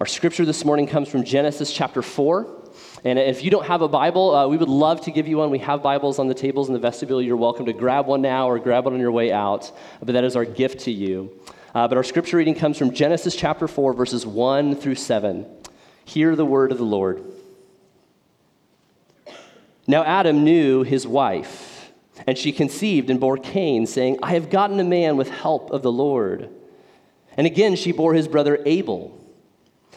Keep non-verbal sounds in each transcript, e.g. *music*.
Our scripture this morning comes from Genesis chapter 4. And if you don't have a Bible, uh, we would love to give you one. We have Bibles on the tables in the vestibule. You're welcome to grab one now or grab one on your way out. But that is our gift to you. Uh, but our scripture reading comes from Genesis chapter 4, verses 1 through 7. Hear the word of the Lord. Now Adam knew his wife, and she conceived and bore Cain, saying, I have gotten a man with help of the Lord. And again she bore his brother Abel.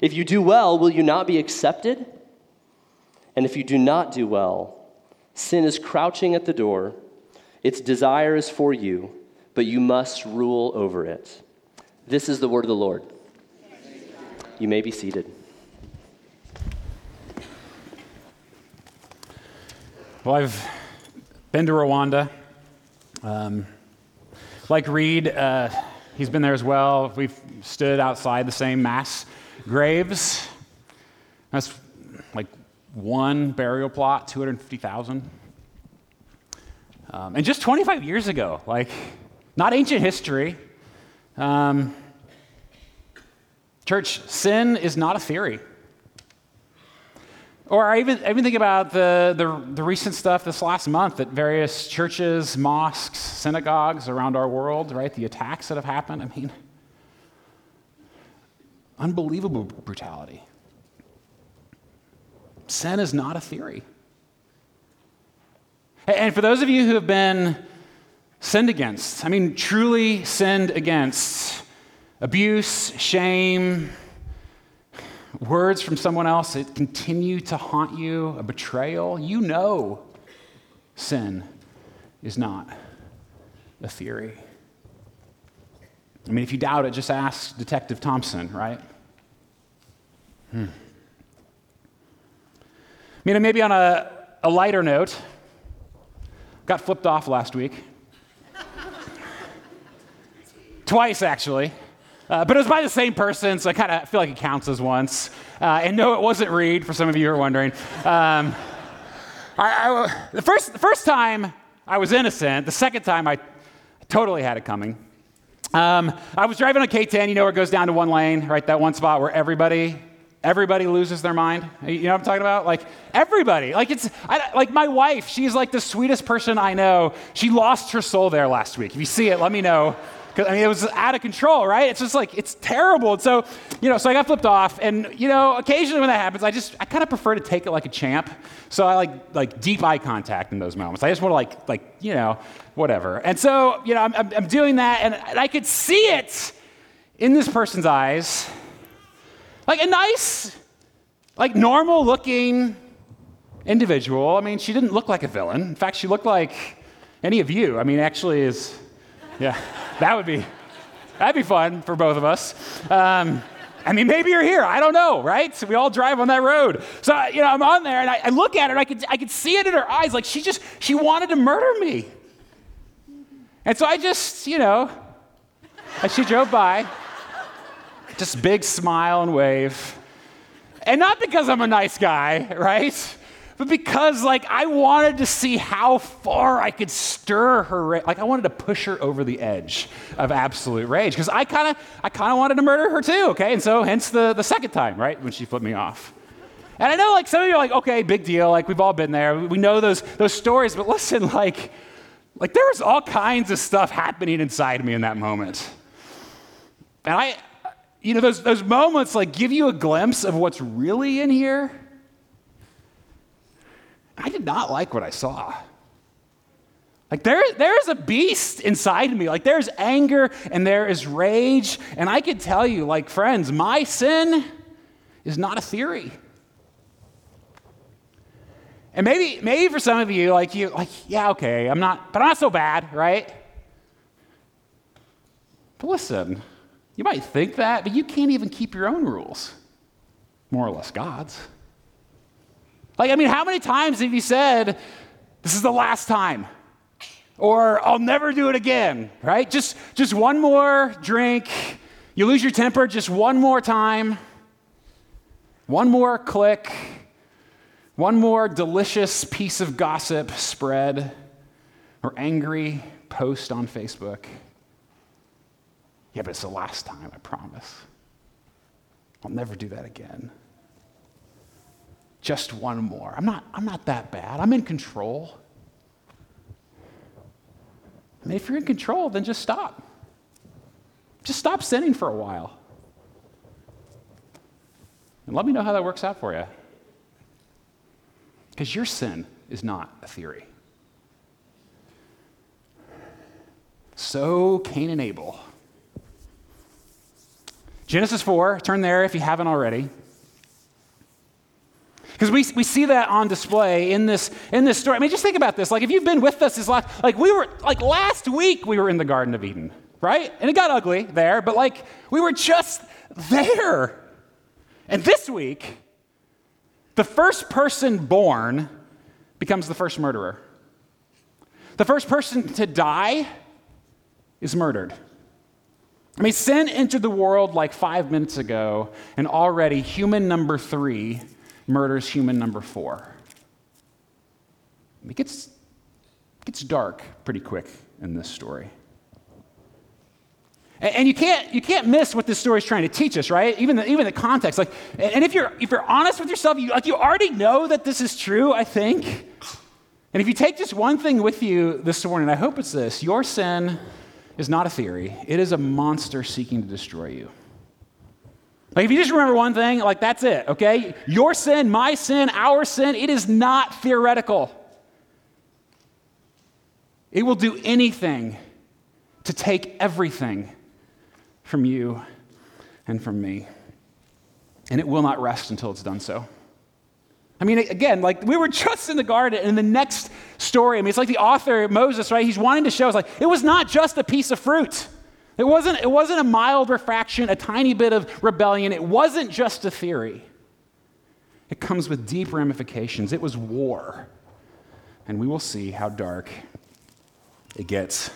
If you do well, will you not be accepted? And if you do not do well, sin is crouching at the door. Its desire is for you, but you must rule over it. This is the word of the Lord. You may be seated. Well, I've been to Rwanda. Um, like Reed, uh, he's been there as well. We've stood outside the same mass graves. That's like one burial plot, 250,000. Um, and just 25 years ago, like, not ancient history. Um, church, sin is not a theory. Or I even, I even think about the, the, the, recent stuff this last month at various churches, mosques, synagogues around our world, right? The attacks that have happened. I mean, unbelievable brutality. Sin is not a theory. And for those of you who have been sinned against, I mean, truly sinned against, abuse, shame, words from someone else that continue to haunt you, a betrayal, you know sin is not a theory. I mean, if you doubt it, just ask Detective Thompson, right? Hmm. I mean, maybe on a, a lighter note, got flipped off last week. *laughs* Twice, actually. Uh, but it was by the same person, so I kind of feel like it counts as once. Uh, and no, it wasn't Reed, for some of you who are wondering. Um, I, I, the, first, the first time I was innocent, the second time I totally had it coming. Um, I was driving on K10, you know, where it goes down to one lane, right? That one spot where everybody everybody loses their mind. You know what I'm talking about? Like everybody. Like it's I, like my wife. She's like the sweetest person I know. She lost her soul there last week. If you see it, let me know. Cause I mean, it was out of control, right? It's just like it's terrible. And so, you know, so I got flipped off, and you know, occasionally when that happens, I just I kind of prefer to take it like a champ. So I like like deep eye contact in those moments. I just want to like like you know whatever. And so you know, I'm, I'm doing that, and I could see it in this person's eyes like a nice, like normal looking individual. I mean, she didn't look like a villain. In fact, she looked like any of you. I mean, actually, is, yeah, that would be, that'd be fun for both of us. Um, I mean, maybe you're here. I don't know, right? So we all drive on that road. So, you know, I'm on there and I, I look at her and I could, I could see it in her eyes. Like she just, she wanted to murder me. And so I just, you know, as she drove by, just big smile and wave. And not because I'm a nice guy, *laughs* right? But because like I wanted to see how far I could stir her ra- like I wanted to push her over the edge of absolute rage because I kind of I kind of wanted to murder her too, okay? And so hence the the second time, right? When she flipped me off. And I know like some of you are like, "Okay, big deal. Like we've all been there. We know those those stories, but listen, *laughs* like like there was all kinds of stuff happening inside me in that moment. And I you know, those, those moments like give you a glimpse of what's really in here. I did not like what I saw. Like there, there is a beast inside me. Like there's anger and there is rage. And I can tell you, like, friends, my sin is not a theory. And maybe, maybe for some of you, like you, like, yeah, okay, I'm not, but I'm not so bad, right? But listen, you might think that, but you can't even keep your own rules. more or less God's. Like, I mean, how many times have you said, This is the last time? Or I'll never do it again, right? Just, just one more drink. You lose your temper just one more time. One more click. One more delicious piece of gossip spread or angry post on Facebook. Yeah, but it's the last time, I promise. I'll never do that again. Just one more. I'm not, I'm not that bad. I'm in control. I mean, if you're in control, then just stop. Just stop sinning for a while. And let me know how that works out for you. Because your sin is not a theory. So, Cain and Abel. Genesis 4, turn there if you haven't already. Because we, we see that on display in this, in this story. I mean, just think about this. Like, if you've been with us this last, like, we were, like, last week we were in the Garden of Eden, right? And it got ugly there, but, like, we were just there. And this week, the first person born becomes the first murderer. The first person to die is murdered. I mean, sin entered the world like five minutes ago, and already human number three murders human number four. It gets, it gets dark pretty quick in this story. And, and you can't, you can't miss what this story is trying to teach us, right? Even the, even the context. Like, and if you're, if you're honest with yourself, you, like, you already know that this is true, I think. And if you take just one thing with you this morning, I hope it's this your sin is not a theory, it is a monster seeking to destroy you. Like, if you just remember one thing, like, that's it, okay? Your sin, my sin, our sin, it is not theoretical. It will do anything to take everything from you and from me. And it will not rest until it's done so. I mean, again, like we were just in the garden, and the next story, I mean, it's like the author, Moses, right? He's wanting to show us, like, it was not just a piece of fruit. It wasn't, it wasn't a mild refraction, a tiny bit of rebellion. It wasn't just a theory. It comes with deep ramifications. It was war. And we will see how dark it gets.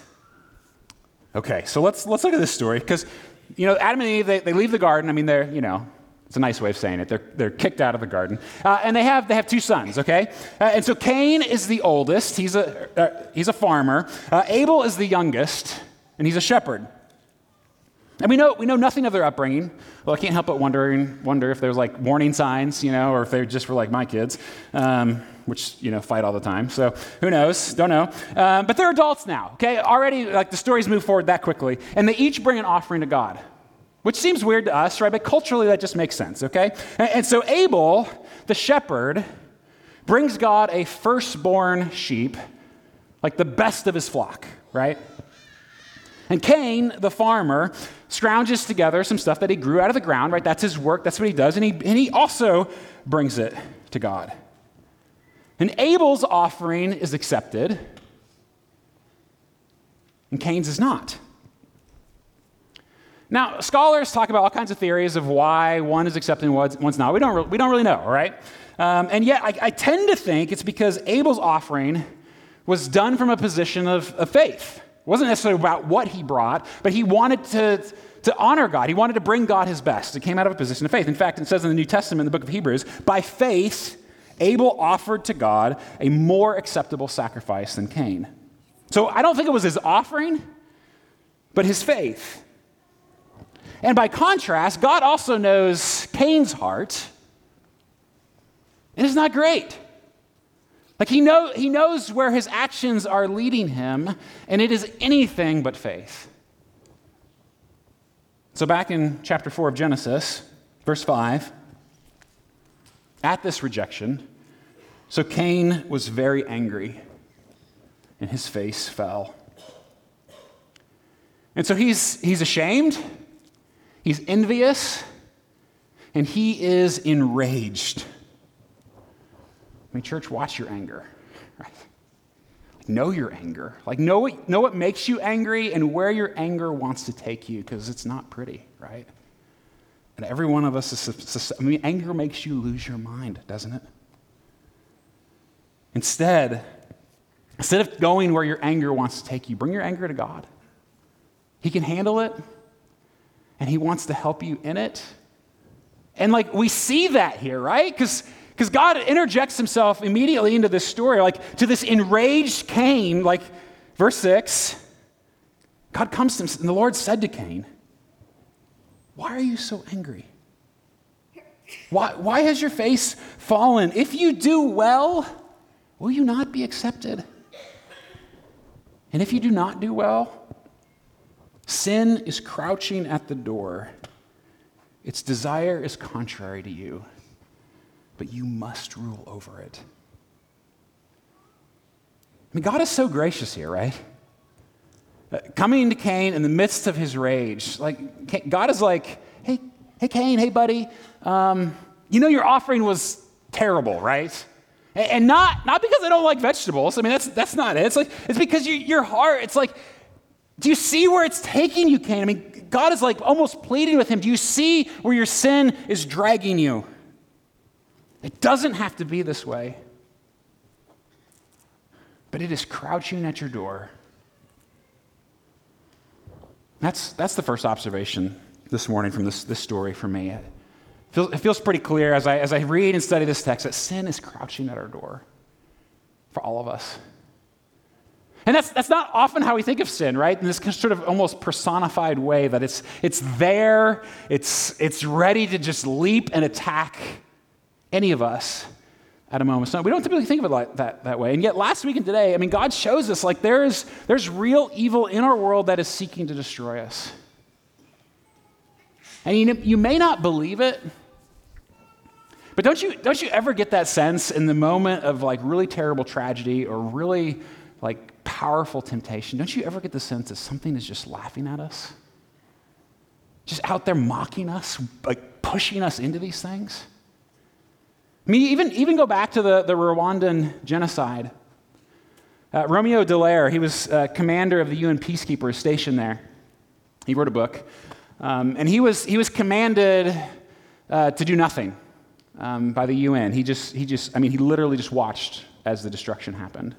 Okay, so let's, let's look at this story because, you know, Adam and Eve, they, they leave the garden. I mean, they're, you know, it's a nice way of saying it. They're, they're kicked out of the garden. Uh, and they have, they have two sons, okay? Uh, and so Cain is the oldest, he's a, uh, he's a farmer. Uh, Abel is the youngest, and he's a shepherd. And we know, we know nothing of their upbringing. Well, I can't help but wondering, wonder if there's like warning signs, you know, or if they just were like my kids, um, which, you know, fight all the time. So who knows? Don't know. Um, but they're adults now, okay? Already, like the stories move forward that quickly. And they each bring an offering to God, which seems weird to us, right? But culturally, that just makes sense, okay? And, and so Abel, the shepherd, brings God a firstborn sheep, like the best of his flock, right? And Cain, the farmer, scrounges together some stuff that he grew out of the ground, right? That's his work, that's what he does, and he, and he also brings it to God. And Abel's offering is accepted, and Cain's is not. Now, scholars talk about all kinds of theories of why one is accepted and one's not. We don't, re- we don't really know, right? Um, and yet, I, I, tend to think it's because Abel's offering was done from a position of, of faith. It wasn't necessarily about what he brought, but he wanted to, to honor God. He wanted to bring God his best. It came out of a position of faith. In fact, it says in the New Testament, in the book of Hebrews, by faith, Abel offered to God a more acceptable sacrifice than Cain. So I don't think it was his offering, but his faith. And by contrast, God also knows Cain's heart, and it's not great. Like he, know, he knows where his actions are leading him, and it is anything but faith. So, back in chapter 4 of Genesis, verse 5, at this rejection, so Cain was very angry, and his face fell. And so he's, he's ashamed, he's envious, and he is enraged. I mean, church, watch your anger. Right? Know your anger. Like, know what, know what makes you angry and where your anger wants to take you because it's not pretty, right? And every one of us is, I mean, anger makes you lose your mind, doesn't it? Instead, instead of going where your anger wants to take you, bring your anger to God. He can handle it, and He wants to help you in it. And like we see that here, right? Because because God interjects himself immediately into this story, like to this enraged Cain, like verse 6. God comes to him, and the Lord said to Cain, Why are you so angry? Why, why has your face fallen? If you do well, will you not be accepted? And if you do not do well, sin is crouching at the door. Its desire is contrary to you, but you must rule over it. I mean, God is so gracious here, right? Uh, coming to Cain in the midst of his rage, like God is like, "Hey, hey, Cain, hey, buddy, um, you know your offering was terrible, right?" And not not because I don't like vegetables. I mean, that's that's not it. It's like it's because you, your heart. It's like, do you see where it's taking you, Cain? I mean, God is like almost pleading with him. Do you see where your sin is dragging you? It doesn't have to be this way, but it is crouching at your door that's, that's the first observation this morning from this, this story for me. It feels, it feels pretty clear as I, as I read and study this text that sin is crouching at our door for all of us. And that's, that's not often how we think of sin, right? In this sort of almost personified way that it's, it's there, it's, it's ready to just leap and attack any of us at a moment's notice. We don't typically think of it like that, that way. And yet, last week and today, I mean, God shows us like there is, there's real evil in our world that is seeking to destroy us. And you, you may not believe it, but don't you, don't you ever get that sense in the moment of like really terrible tragedy or really like powerful temptation? Don't you ever get the sense that something is just laughing at us? Just out there mocking us, like pushing us into these things? I mean, even, even go back to the, the Rwandan genocide. Uh, Romeo Dallaire, he was uh, commander of the UN peacekeepers stationed there. He wrote a book. Um, and he was, he was commanded uh, to do nothing um, by the UN. He just, he just, I mean, he literally just watched as the destruction happened.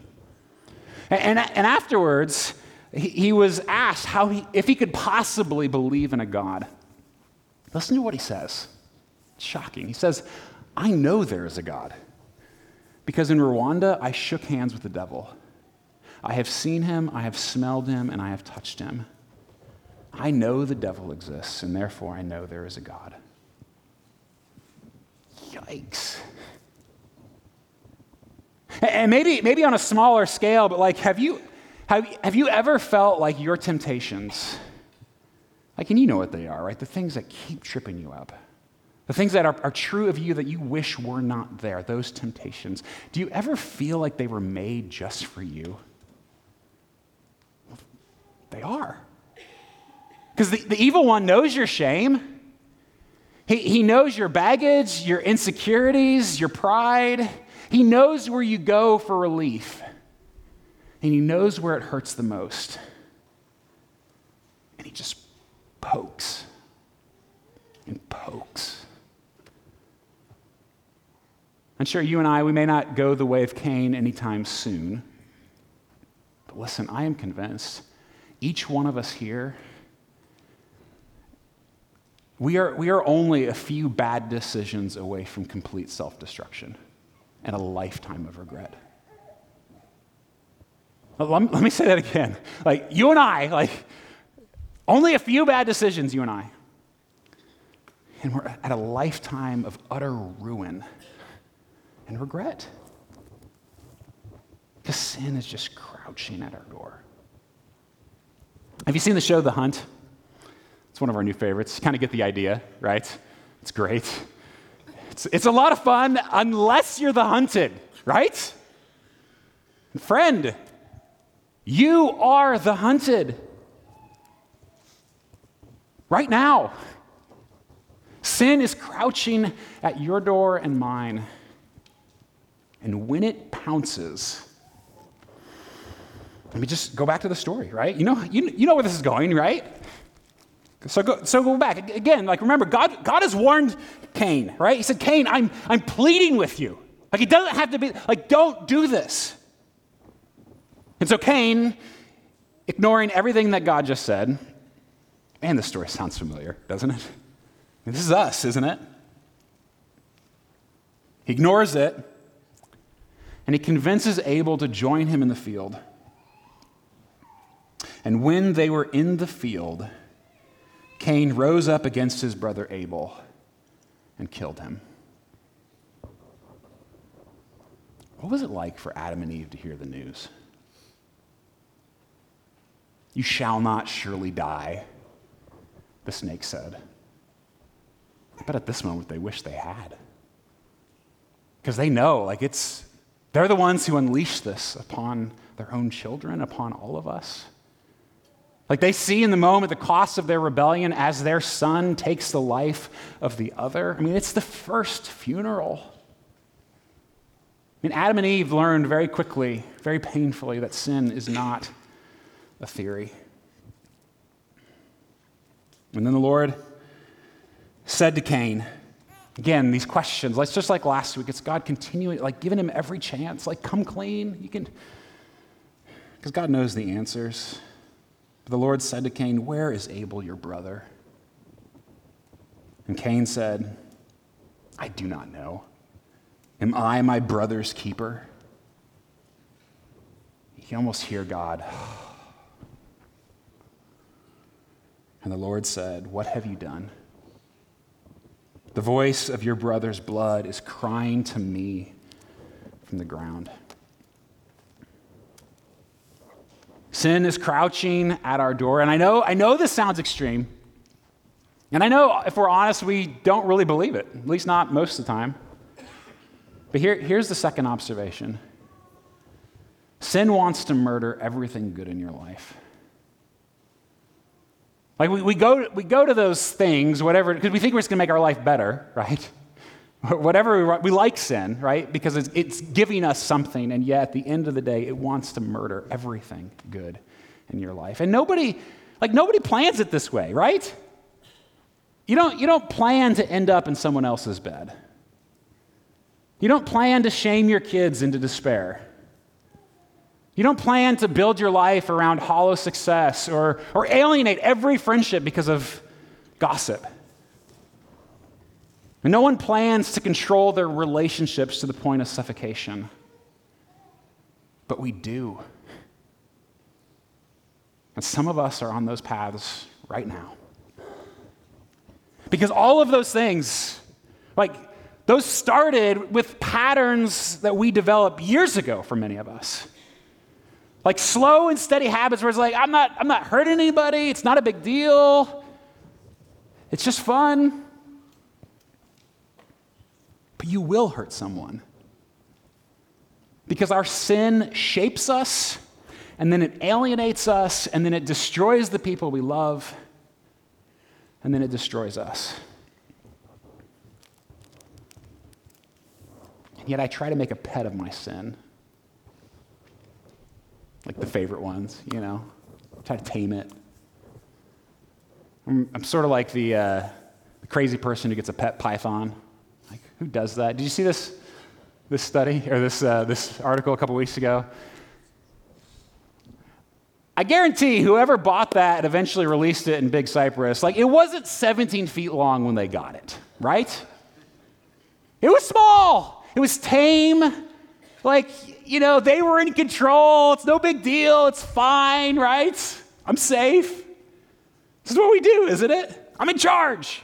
And, and, afterwards, he, he was asked how he, if he could possibly believe in a God. Listen to what he says. It's shocking. He says, I know there is a God. Because in Rwanda, I shook hands with the devil. I have seen him, I have smelled him, and I have touched him. I know the devil exists, and therefore I know there is a God. Yikes. And maybe, maybe on a smaller scale, but like, have you, have, have you ever felt like your temptations, like, and you know what they are, right? The things that keep tripping you up the things that are, are true of you that you wish were not there, those temptations, do you ever feel like they were made just for you? They are. Because the, the evil one knows your shame. He, he knows your baggage, your insecurities, your pride. He knows where you go for relief. And he knows where it hurts the most. And he just pokes and pokes I'm sure you and I, we may not go the way of Cain anytime soon. But listen, I am convinced each one of us here, we are, we are only a few bad decisions away from complete self destruction and a lifetime of regret. Let me, say that again. Like, you and I, like, only a few bad decisions, you and I. And we're at a lifetime of utter ruin and regret. Because sin is just crouching at our door. Have you seen the show The Hunt? It's one of our new favorites. You kind of get the idea, right? It's great. It's, it's a lot of fun unless you're the hunted, right? Friend, you are the hunted. Right now. Sin is crouching at your door and mine. And when it pounces, let me just go back to the story, right? You know, you, you know where this is going, right? So go, so go back. Again, like remember, God, God has warned Cain, right? He said, Cain, I'm, I'm pleading with you. Like, it doesn't have to be, like, don't do this. And so Cain, ignoring everything that God just said, man, this story sounds familiar, doesn't it? I mean, this is us, isn't it? He ignores it, and he convinces Abel to join him in the field. And when they were in the field, Cain rose up against his brother Abel and killed him. What was it like for Adam and Eve to hear the news? You shall not surely die, the snake said. But at this moment, they wish they had. Because they know, like, it's, they're the ones who unleash this upon their own children, upon all of us. Like they see in the moment the cost of their rebellion as their son takes the life of the other. I mean, it's the first funeral. I mean, Adam and Eve learned very quickly, very painfully, that sin is not a theory. And then the Lord said to Cain, again, these questions, like just like last week, it's God continuing, like giving him every chance, like come clean. You can, because God knows the answers. But the Lord said to Cain, Where is Abel, your brother? And Cain said, I do not know. Am I my brother's keeper? You can almost hear God. *sighs* And the Lord said, What have you done? The voice of your brother's blood is crying to me from the ground. Sin is crouching at our door. And I know, I know this sounds extreme. And I know, if we're honest, we don't really believe it, at least not most of the time. But here, here's the second observation sin wants to murder everything good in your life. Like we, we, go, we go to those things, whatever, because we think we're just going to make our life better, right? *laughs* Whatever we, we like sin, right? Because it's, it's giving us something, and yet at the end of the day, it wants to murder everything good in your life. And nobody, like nobody plans it this way, right? You don't, you don't plan to end up in someone else's bed. You don't plan to shame your kids into despair. You don't plan to build your life around hollow success or, or alienate every friendship because of gossip. No one plans to control their relationships to the point of suffocation. But we do. And some of us are on those paths right now. Because all of those things, like, those started with patterns that we developed years ago for many of us. Like slow and steady habits where it's like, I'm not, I'm not hurting anybody, it's not a big deal, it's just fun but you will hurt someone. Because our sin shapes us, and then it alienates us, and then it destroys the people we love, and then it destroys us. And yet I try to make a pet of my sin. Like the favorite ones, you know, try to tame it. I'm, I'm sort of like the, uh, the crazy person who gets a pet python. Who does that? Did you see this, this study or this, uh, this article a couple weeks ago? I guarantee whoever bought that and eventually released it in Big Cypress, like it wasn't 17 feet long when they got it, right? It was small, it was tame. Like, you know, they were in control. It's no big deal. It's fine, right? I'm safe. This is what we do, isn't it? I'm in charge.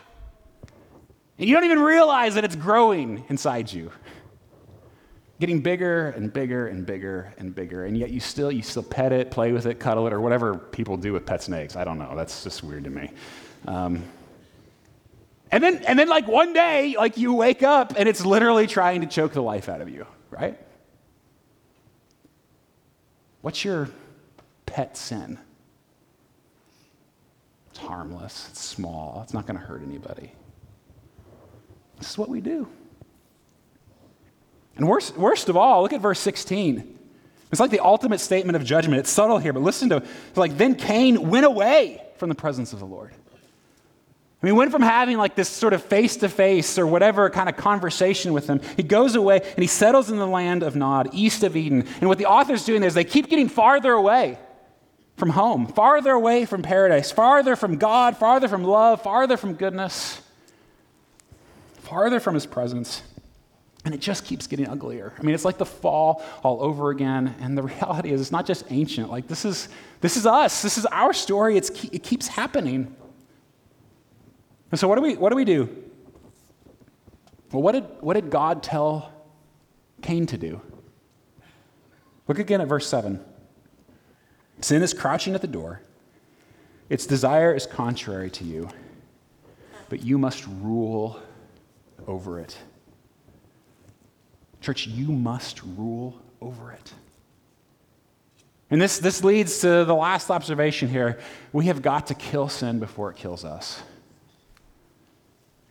And you don't even realize that it's growing inside you. Getting bigger and bigger and bigger and bigger. And yet you still you still pet it, play with it, cuddle it, or whatever people do with pet snakes. I don't know. That's just weird to me. Um, and then and then like one day, like you wake up and it's literally trying to choke the life out of you, right? What's your pet sin? It's harmless, it's small, it's not going to hurt anybody. This is what we do. And worst, worst of all, look at verse 16. It's like the ultimate statement of judgment. It's subtle here, but listen to like, then Cain went away from the presence of the Lord. I mean, went from having like this sort of face to face or whatever kind of conversation with him. He goes away and he settles in the land of Nod, east of Eden. And what the author's doing is they keep getting farther away from home, farther away from paradise, farther from God, farther from love, farther from goodness, farther from his presence. And it just keeps getting uglier. I mean, it's like the fall all over again. And the *laughs* reality is, it's not just ancient. Like, this is, this is us. This is our story. It's, it keeps happening. And so, what do we, what do, we do? Well, what did, what did God tell Cain to do? Look again at verse 7. Sin is crouching at the door, its desire is contrary to you, but you must rule over it. Church, you must rule over it. And this, this leads to the last observation here. We have got to kill sin before it kills us.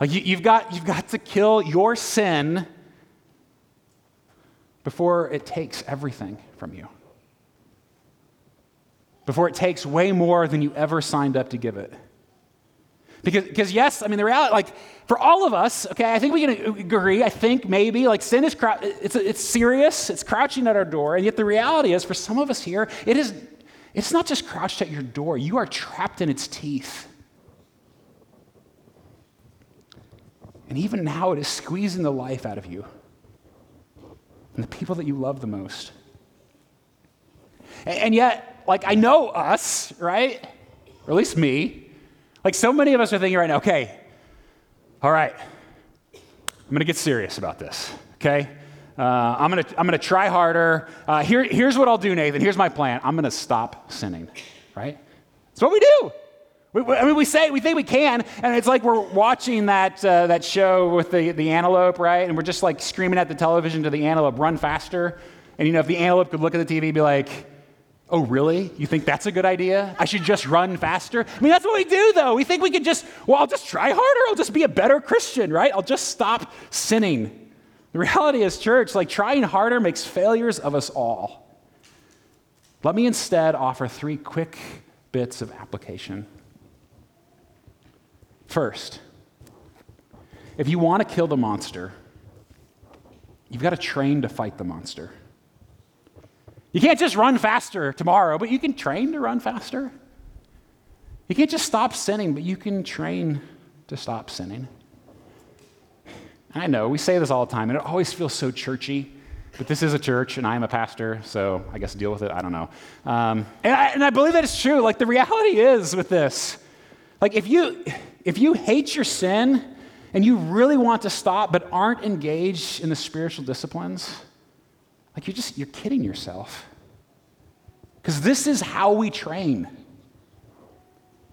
Like you, have got, you've got to kill your sin before it takes everything from you. Before it takes way more than you ever signed up to give it. Because, because yes, I mean, the reality, like, for all of us, okay, I think we can agree, I think maybe, like, sin is, crou- it's, it's serious, it's crouching at our door, and yet the reality is, for some of us here, it is, it's not just crouched at your door, you are trapped in its teeth. And even now, it is squeezing the life out of you and the people that you love the most. And, and yet, like, I know us, right? Or at least me. Like so many of us are thinking right now, okay, all right, I'm to get serious about this, okay? Uh, I'm to I'm gonna try harder. Uh, here, here's what I'll do, Nathan. Here's my plan. I'm to stop sinning, right? That's what we do. We, we, I mean, we say, we think we can, and it's like we're watching that, uh, that show with the, the antelope, right? And we're just like screaming at the television to the antelope, run faster. And you know, if the antelope could look at the TV and be like, Oh, really? You think that's a good idea? I should just run faster? I mean, that's what we do, though. We think we could just, well, I'll just try harder. I'll just be a better Christian, right? I'll just stop sinning. The reality is, church, like trying harder makes failures of us all. Let me instead offer three quick bits of application. First, if you want to kill the monster, you've got to train to fight the monster. You can't just run faster tomorrow, but you can train to run faster. You can't just stop sinning, but you can train to stop sinning. I know, we say this all the time, and it always feels so churchy, but this is a church, and I am a pastor, so I guess deal with it. I don't know. Um, and, I, and I believe that it's true. Like, the reality is with this, like, if you, if you hate your sin and you really want to stop, but aren't engaged in the spiritual disciplines, like you're just, you're kidding yourself. Because this is how we train.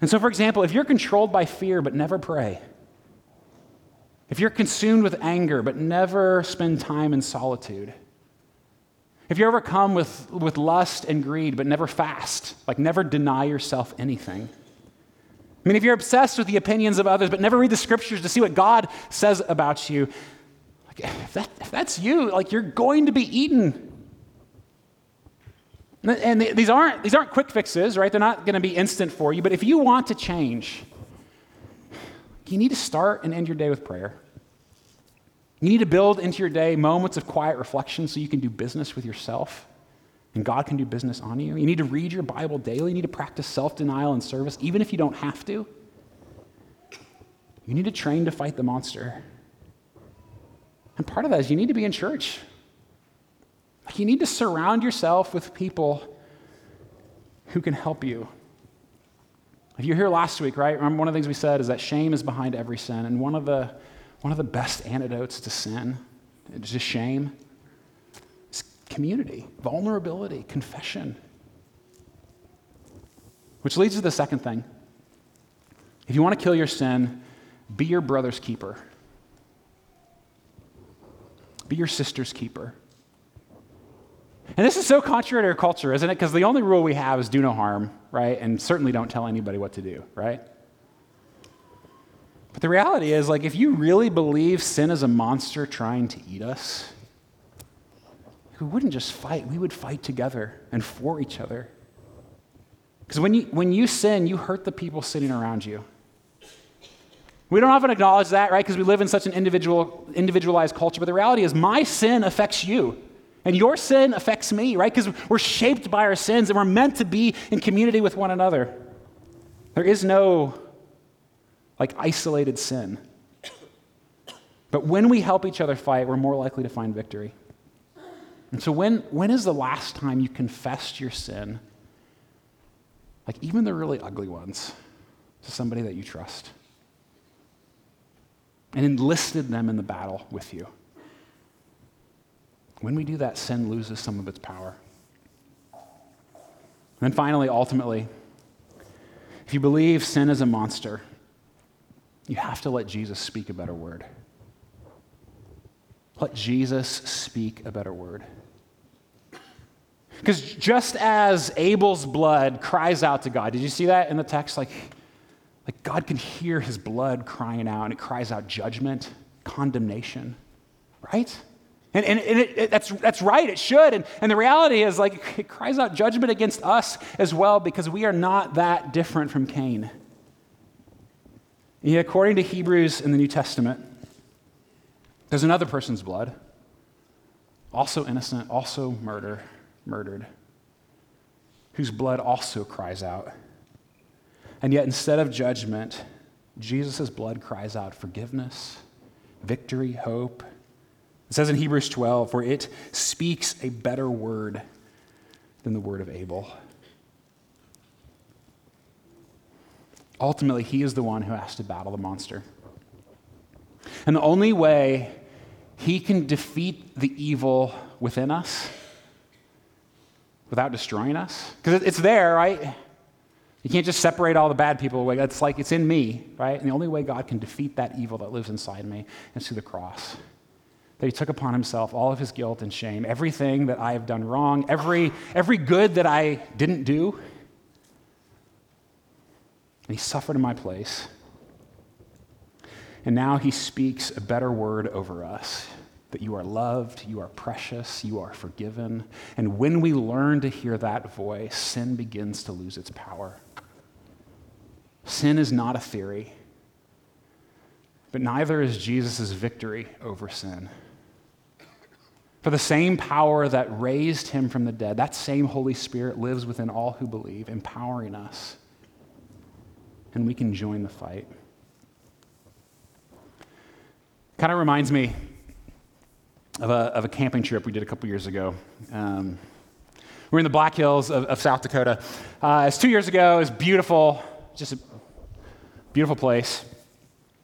And so, for example, if you're controlled by fear but never pray, if you're consumed with anger but never spend time in solitude, if you're overcome with, with lust and greed but never fast, like never deny yourself anything. I mean, if you're obsessed with the opinions of others but never read the scriptures to see what God says about you, if, that, if that's you, like you're going to be eaten. And these aren't, these aren't quick fixes, right? They're not going to be instant for you. But if you want to change, you need to start and end your day with prayer. You need to build into your day moments of quiet reflection so you can do business with yourself and God can do business on you. You need to read your Bible daily. You need to practice self denial and service, even if you don't have to. You need to train to fight the monster. And part of that is you need to be in church. Like you need to surround yourself with people who can help you. If you're here last week, right? Remember one of the things we said is that shame is behind every sin, and one of the one of the best antidotes to sin, just shame, is community, vulnerability, confession. Which leads to the second thing. If you want to kill your sin, be your brother's keeper. Be your sister's keeper. And this is so contrary to our culture, isn't it? Because the only rule we have is do no harm, right? And certainly don't tell anybody what to do, right? But the reality is, like, if you really believe sin is a monster trying to eat us, we wouldn't just fight, we would fight together and for each other. Because when you, when you sin, you hurt the people sitting around you. We don't often acknowledge that, right? Because we live in such an individual, individualized culture. But the reality is, my sin affects you. And your sin affects me, right? Because we're shaped by our sins and we're meant to be in community with one another. There is no like isolated sin. But when we help each other fight, we're more likely to find victory. And so, when, when is the last time you confessed your sin, like even the really ugly ones, to somebody that you trust? And enlisted them in the battle with you. When we do that, sin loses some of its power. And then finally, ultimately, if you believe sin is a monster, you have to let Jesus speak a better word. Let Jesus speak a better word. Because just as Abel's blood cries out to God, did you see that in the text? Like, like God can hear his blood crying out, and it cries out judgment, condemnation, right? And, and, and it, it, that's, that's right, it should. And, and the reality is, like, *laughs* it cries out judgment against us as well because we are not that different from Cain. Yet, according to Hebrews in the New Testament, there's another person's blood, also innocent, also murder, murdered, whose blood also cries out. And yet, instead of judgment, Jesus' blood cries out forgiveness, victory, hope, it says in Hebrews 12, for it speaks a better word than the word of Abel. Ultimately, he is the one who has to battle the monster. And the only way he can defeat the evil within us without destroying us, because it's there, right? You can't just separate all the bad people away. It's like it's in me, right? And the only way God can defeat that evil that lives inside me is through the cross that he took upon himself all of his guilt and shame, everything that I have done wrong, every, every good that I didn't do. And he suffered in my place. And now he speaks a better word over us that you are loved, you are precious, you are forgiven. And when we learn to hear that voice, sin begins to lose its power. Sin is not a theory, but neither is Jesus' victory over sin. For the same power that raised him from the dead, that same Holy Spirit lives within all who believe, empowering us. And we can join the fight. Kind of reminds me of a, of a camping trip we did a couple years ago. Um, we are in the Black Hills of, of South Dakota. Uh, it's two years ago. It was beautiful, just a beautiful place.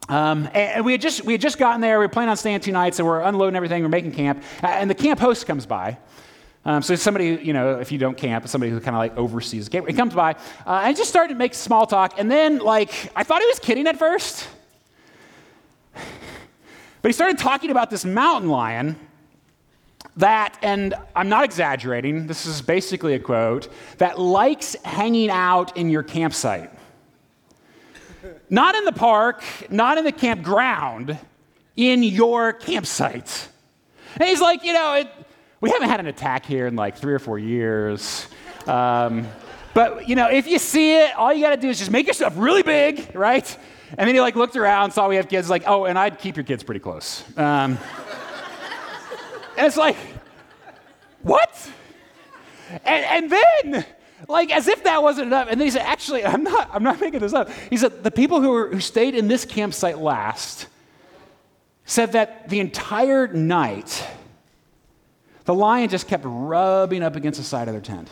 Um, and we had, just, we had just gotten there. We were planning on staying two nights, and we're unloading everything. We're making camp. And the camp host comes by. Um, so somebody, you know, if you don't camp, somebody who kind of like oversees the camp. He comes by uh, and just started to make small talk. And then, like, I thought he was kidding at first. But he started talking about this mountain lion that, and I'm not exaggerating, this is basically a quote, that likes hanging out in your campsite. Not in the park, not in the campground, in your campsite. And he's like, you know, it, we haven't had an attack here in like three or four years. Um, but, you know, if you see it, all you got to do is just make yourself really big, right? And then he like looked around, saw we have kids, like, oh, and I'd keep your kids pretty close. Um, and it's like, what? And, and then like as if that wasn't enough. And then he said, actually, I'm not, I'm not making this up. He said, the people who, were, who stayed in this campsite last said that the entire night, the lion just kept rubbing up against the side of their tent.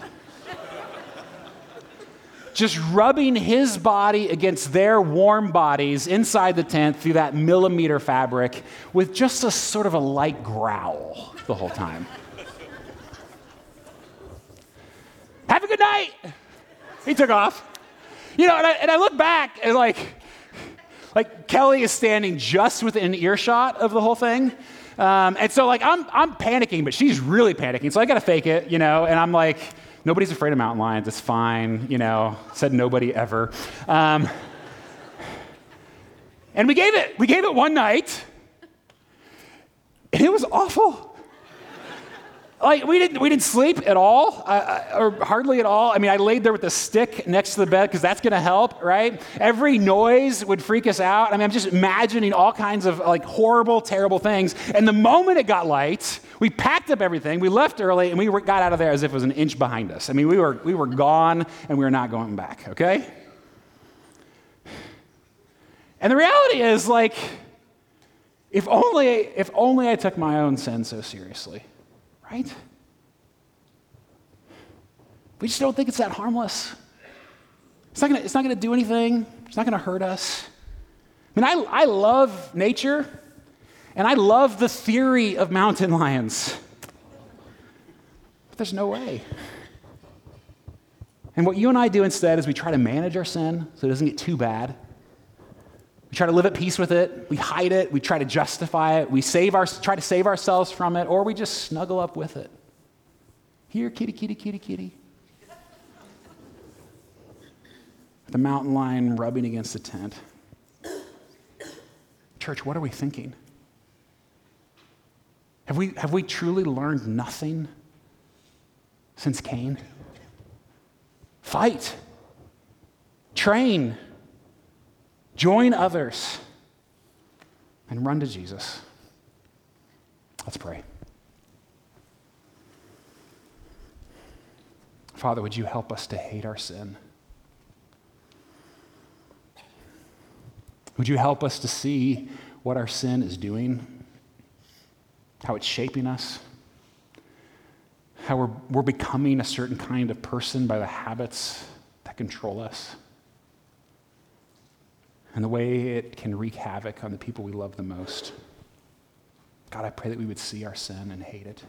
just rubbing his body against their warm bodies inside the tent through that millimeter fabric with just a sort of a light growl the whole time. Night. He took off. You know, and I, and I look back and like, like Kelly is standing just within earshot of the whole thing. Um, and so like I'm, I'm panicking, but she's really panicking. So I got to fake it, you know, and I'm like, nobody's afraid of mountain lions. It's fine, you know, said nobody ever. Um, and we gave it, we gave it one night, and it was awful. Like we didn't we didn't sleep at all uh, or hardly at all. I mean i laid there with a stick next to the bed because that's going to help right? Every noise would freak us out. I mean i'm just imagining all kinds of like horrible terrible things. And the moment it got light we packed up everything. We left early and we got out of there as if it was an inch behind us. I mean we were we were gone and we were not going back okay? And the reality is like if only if only i took my own sin so seriously right? We just don't think it's that harmless. It's not gonna, do anything, it's not gonna hurt us. I mean, I, I love nature, and I love the theory of mountain lions. But there's no way. And what you and I do instead is we try to manage our sin so it doesn't get too bad. We try to live at peace with it. We hide it. We try to justify it. We save our, try to save ourselves from it, or we just snuggle up with it. Here, kitty, kitty, kitty, kitty. The mountain lion rubbing against the tent. Church, what are we thinking? Have we, have we truly learned nothing since Cain? Fight, train, Join others and run to Jesus. Let's pray. Father, would you help us to hate our sin? Would you help us to see what our sin is doing, how it's shaping us, how we're, we're becoming a certain kind of person by the habits that control us? And the way it can wreak havoc on the people we love the most. God, I pray that we would see our sin and hate it.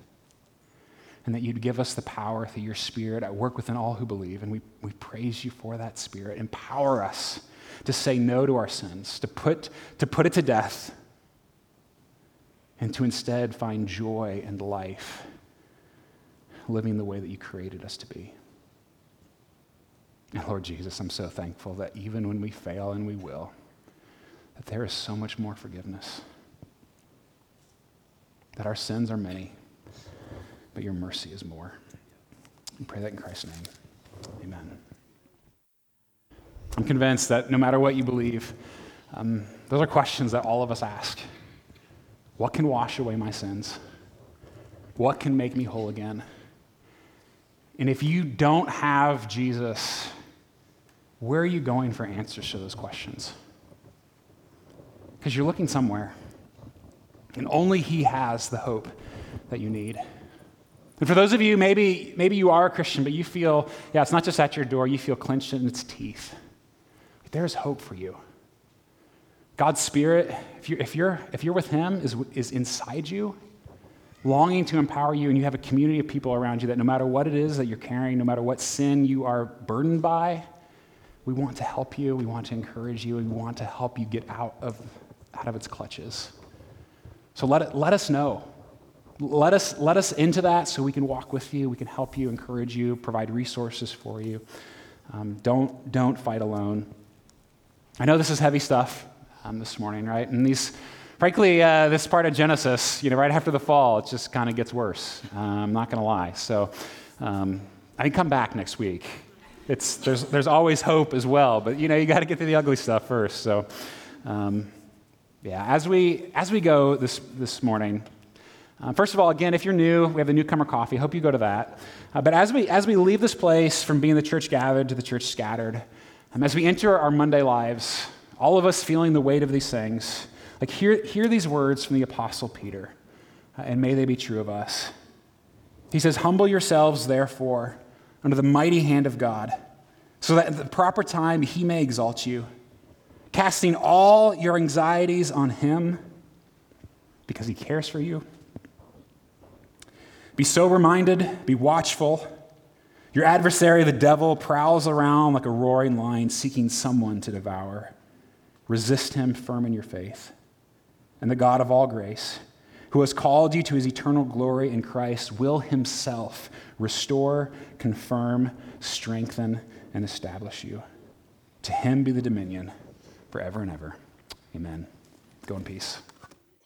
And that you'd give us the power through your Spirit at work within all who believe. And we, we praise you for that Spirit. Empower us to say no to our sins, to put, to put it to death, and to instead find joy and life living the way that you created us to be. And Lord Jesus, I'm so thankful that even when we fail, and we will, that there is so much more forgiveness. That our sins are many, but your mercy is more. We pray that in Christ's name. Amen. I'm convinced that no matter what you believe, um, those are questions that all of us ask. What can wash away my sins? What can make me whole again? And if you don't have Jesus, where are you going for answers to those questions? Because you're looking somewhere. And only He has the hope that you need. And for those of you, maybe, maybe you are a Christian, but you feel, yeah, it's not just at your door, you feel clenched in its teeth. But There's hope for you. God's Spirit, if you're, if you're, if you're with Him, is, is inside you, longing to empower you, and you have a community of people around you that no matter what it is that you're carrying, no matter what sin you are burdened by, we want to help you, we want to encourage you, we want to help you get out of, out of its clutches. So let, it, let us know. Let us, let us into that so we can walk with you, we can help you, encourage you, provide resources for you. Um, don't, don't fight alone. I know this is heavy stuff um, this morning, right? And these, frankly, uh, this part of Genesis, you know, right after the fall, it just kind of gets worse. Uh, I'm not going to lie. So um, I can come back next week it's, there's, there's always hope as well, but you know, you got to get through the ugly stuff first. So, um, yeah, as we, as we go this, this morning, uh, first of all, again, if you're new, we have the newcomer coffee. Hope you go to that. Uh, but as we, as we leave this place from being the church gathered to the church scattered, um, as we enter our Monday lives, all of us feeling the weight of these things, like hear, hear these words from the Apostle Peter, uh, and may they be true of us. He says, Humble yourselves, therefore under the mighty hand of God, so that at the proper time he may exalt you, casting all your anxieties on him because he cares for you. Be sober minded, be watchful. Your adversary, the devil, prowls around like a roaring lion seeking someone to devour. Resist him firm in your faith. And the God of all grace, who has called you to his eternal glory in Christ, will himself restore, confirm, strengthen, and establish you. To him be the dominion forever and ever. Amen. Go in peace.